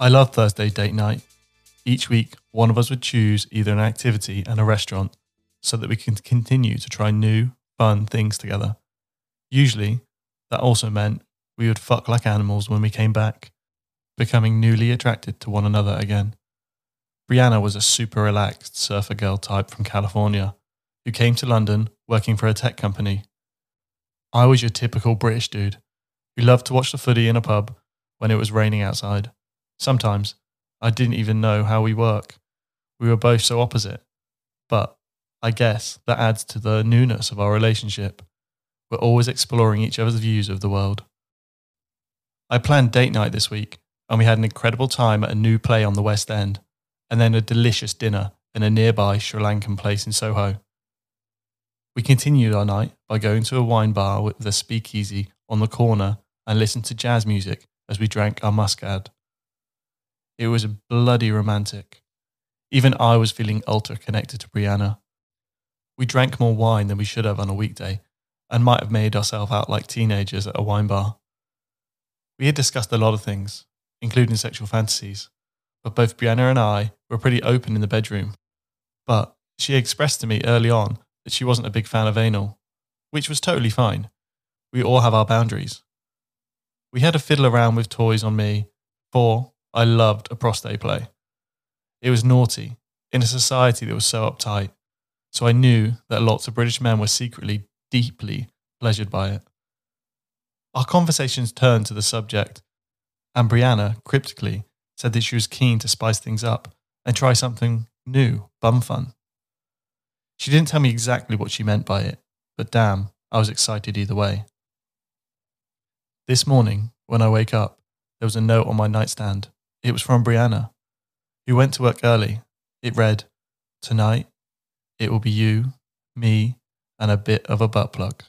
I love Thursday date night. Each week, one of us would choose either an activity and a restaurant so that we can continue to try new, fun things together. Usually, that also meant we would fuck like animals when we came back, becoming newly attracted to one another again. Brianna was a super relaxed surfer girl type from California who came to London working for a tech company. I was your typical British dude who loved to watch the footy in a pub when it was raining outside. Sometimes I didn't even know how we work. We were both so opposite. But I guess that adds to the newness of our relationship. We're always exploring each other's views of the world. I planned date night this week, and we had an incredible time at a new play on the West End, and then a delicious dinner in a nearby Sri Lankan place in Soho. We continued our night by going to a wine bar with the speakeasy on the corner and listened to jazz music as we drank our muscad. It was bloody romantic. Even I was feeling ultra connected to Brianna. We drank more wine than we should have on a weekday and might have made ourselves out like teenagers at a wine bar. We had discussed a lot of things, including sexual fantasies, but both Brianna and I were pretty open in the bedroom. But she expressed to me early on that she wasn't a big fan of anal, which was totally fine. We all have our boundaries. We had to fiddle around with toys on me, for I loved a prostate play. It was naughty in a society that was so uptight, so I knew that lots of British men were secretly deeply pleasured by it. Our conversations turned to the subject, and Brianna, cryptically, said that she was keen to spice things up and try something new, bum fun. She didn't tell me exactly what she meant by it, but damn, I was excited either way. This morning, when I wake up, there was a note on my nightstand it was from Brianna, who went to work early. It read, Tonight, it will be you, me, and a bit of a butt plug.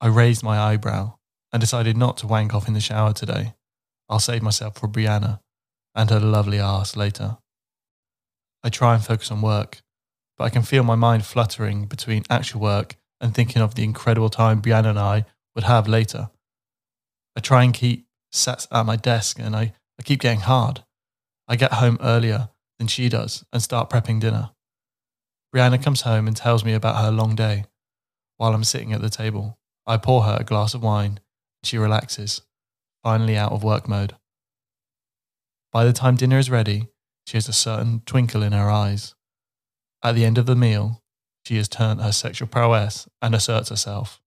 I raised my eyebrow and decided not to wank off in the shower today. I'll save myself for Brianna and her lovely ass later. I try and focus on work, but I can feel my mind fluttering between actual work and thinking of the incredible time Brianna and I would have later. I try and keep sat at my desk and I I keep getting hard. I get home earlier than she does and start prepping dinner. Brianna comes home and tells me about her long day. While I'm sitting at the table, I pour her a glass of wine. She relaxes, finally out of work mode. By the time dinner is ready, she has a certain twinkle in her eyes. At the end of the meal, she has turned her sexual prowess and asserts herself.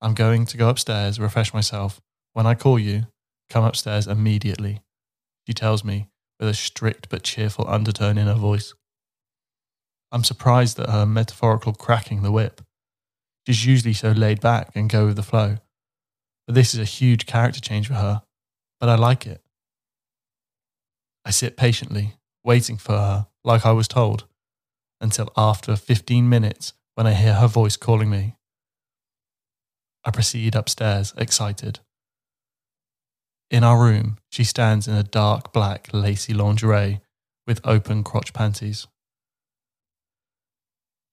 I'm going to go upstairs, refresh myself. When I call you, Come upstairs immediately, she tells me with a strict but cheerful undertone in her voice. I'm surprised at her metaphorical cracking the whip. She's usually so laid back and go with the flow. But this is a huge character change for her, but I like it. I sit patiently, waiting for her, like I was told, until after 15 minutes when I hear her voice calling me. I proceed upstairs, excited. In our room, she stands in a dark black lacy lingerie with open crotch panties.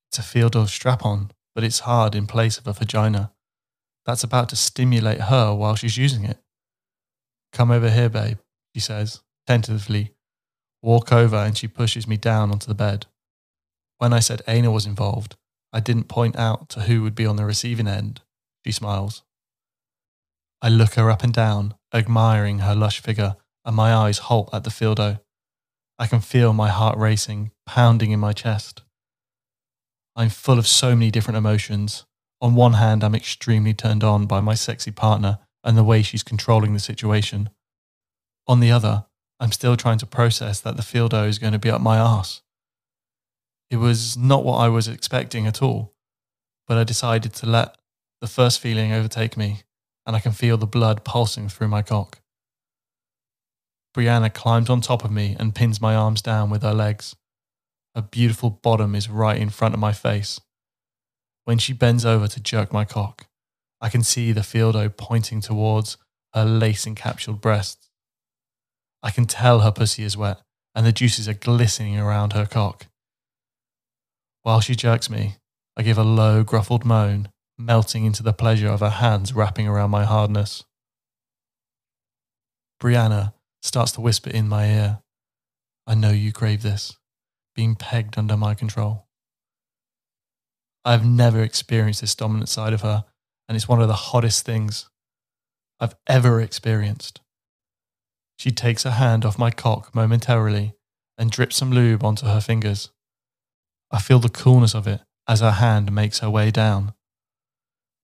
It's a Feeldoe strap on, but it's hard in place of a vagina. That's about to stimulate her while she's using it. Come over here, babe, she says, tentatively. Walk over and she pushes me down onto the bed. When I said anal was involved, I didn't point out to who would be on the receiving end. She smiles. I look her up and down, admiring her lush figure, and my eyes halt at the Feeldoe. I can feel my heart racing, pounding in my chest. I'm full of so many different emotions. On one hand, I'm extremely turned on by my sexy partner and the way she's controlling the situation. On the other, I'm still trying to process that the Feeldoe is going to be up my arse. It was not what I was expecting at all, but I decided to let the first feeling overtake me and I can feel the blood pulsing through my cock. Brianna climbs on top of me and pins my arms down with her legs. Her beautiful bottom is right in front of my face. When she bends over to jerk my cock, I can see the Feeldoe pointing towards her lace encapsulated breasts. I can tell her pussy is wet and the juices are glistening around her cock. While she jerks me, I give a low, gruffled moan melting into the pleasure of her hands wrapping around my hardness. Brianna starts to whisper in my ear, I know you crave this, being pegged under my control. I've never experienced this dominant side of her, and it's one of the hottest things I've ever experienced. She takes her hand off my cock momentarily and drips some lube onto her fingers. I feel the coolness of it as her hand makes her way down.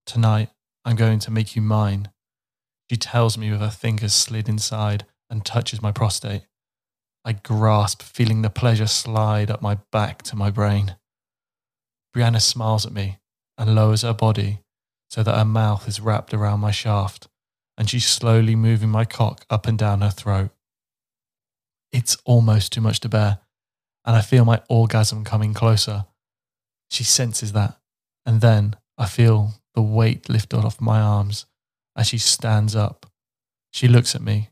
Tonight, I'm going to make you mine. She tells me with her fingers slid inside and touches my prostate. I grasp, feeling the pleasure slide up my back to my brain. Brianna smiles at me and lowers her body so that her mouth is wrapped around my shaft, and she's slowly moving my cock up and down her throat. It's almost too much to bear, and I feel my orgasm coming closer. She senses that, and then I feel the weight lifted off my arms as she stands up. She looks at me,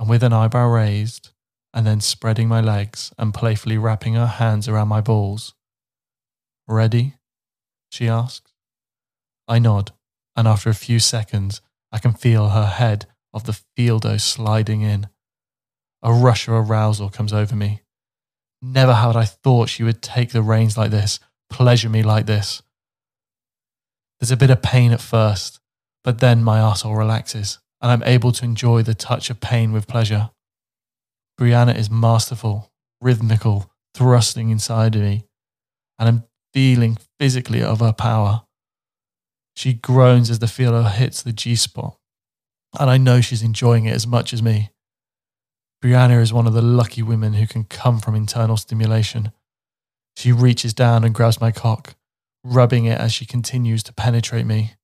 and with an eyebrow raised, and then spreading my legs and playfully wrapping her hands around my balls. Ready? she asks. I nod, and after a few seconds, I can feel her head of the feeldoe sliding in. A rush of arousal comes over me. Never had I thought she would take the reins like this, pleasure me like this. There's a bit of pain at first, but then my arsehole relaxes and I'm able to enjoy the touch of pain with pleasure. Brianna is masterful, rhythmical, thrusting inside of me, and I'm feeling physically of her power. She groans as the feeler hits the G spot, and I know she's enjoying it as much as me. Brianna is one of the lucky women who can come from internal stimulation. She reaches down and grabs my cock, rubbing it as she continues to penetrate me.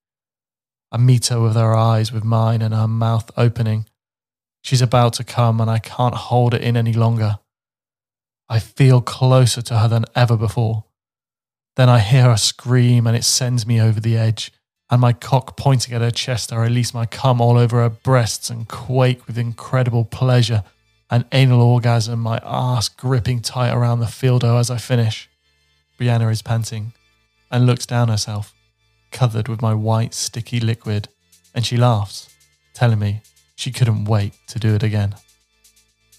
I meet her with her eyes with mine and her mouth opening. She's about to come and I can't hold it in any longer. I feel closer to her than ever before. Then I hear her scream and it sends me over the edge. And my cock pointing at her chest, I release my cum all over her breasts and quake with incredible pleasure and anal orgasm, my ass gripping tight around the feeldoe as I finish. Brianna is panting and looks down herself, covered with my white, sticky liquid, and she laughs, telling me she couldn't wait to do it again.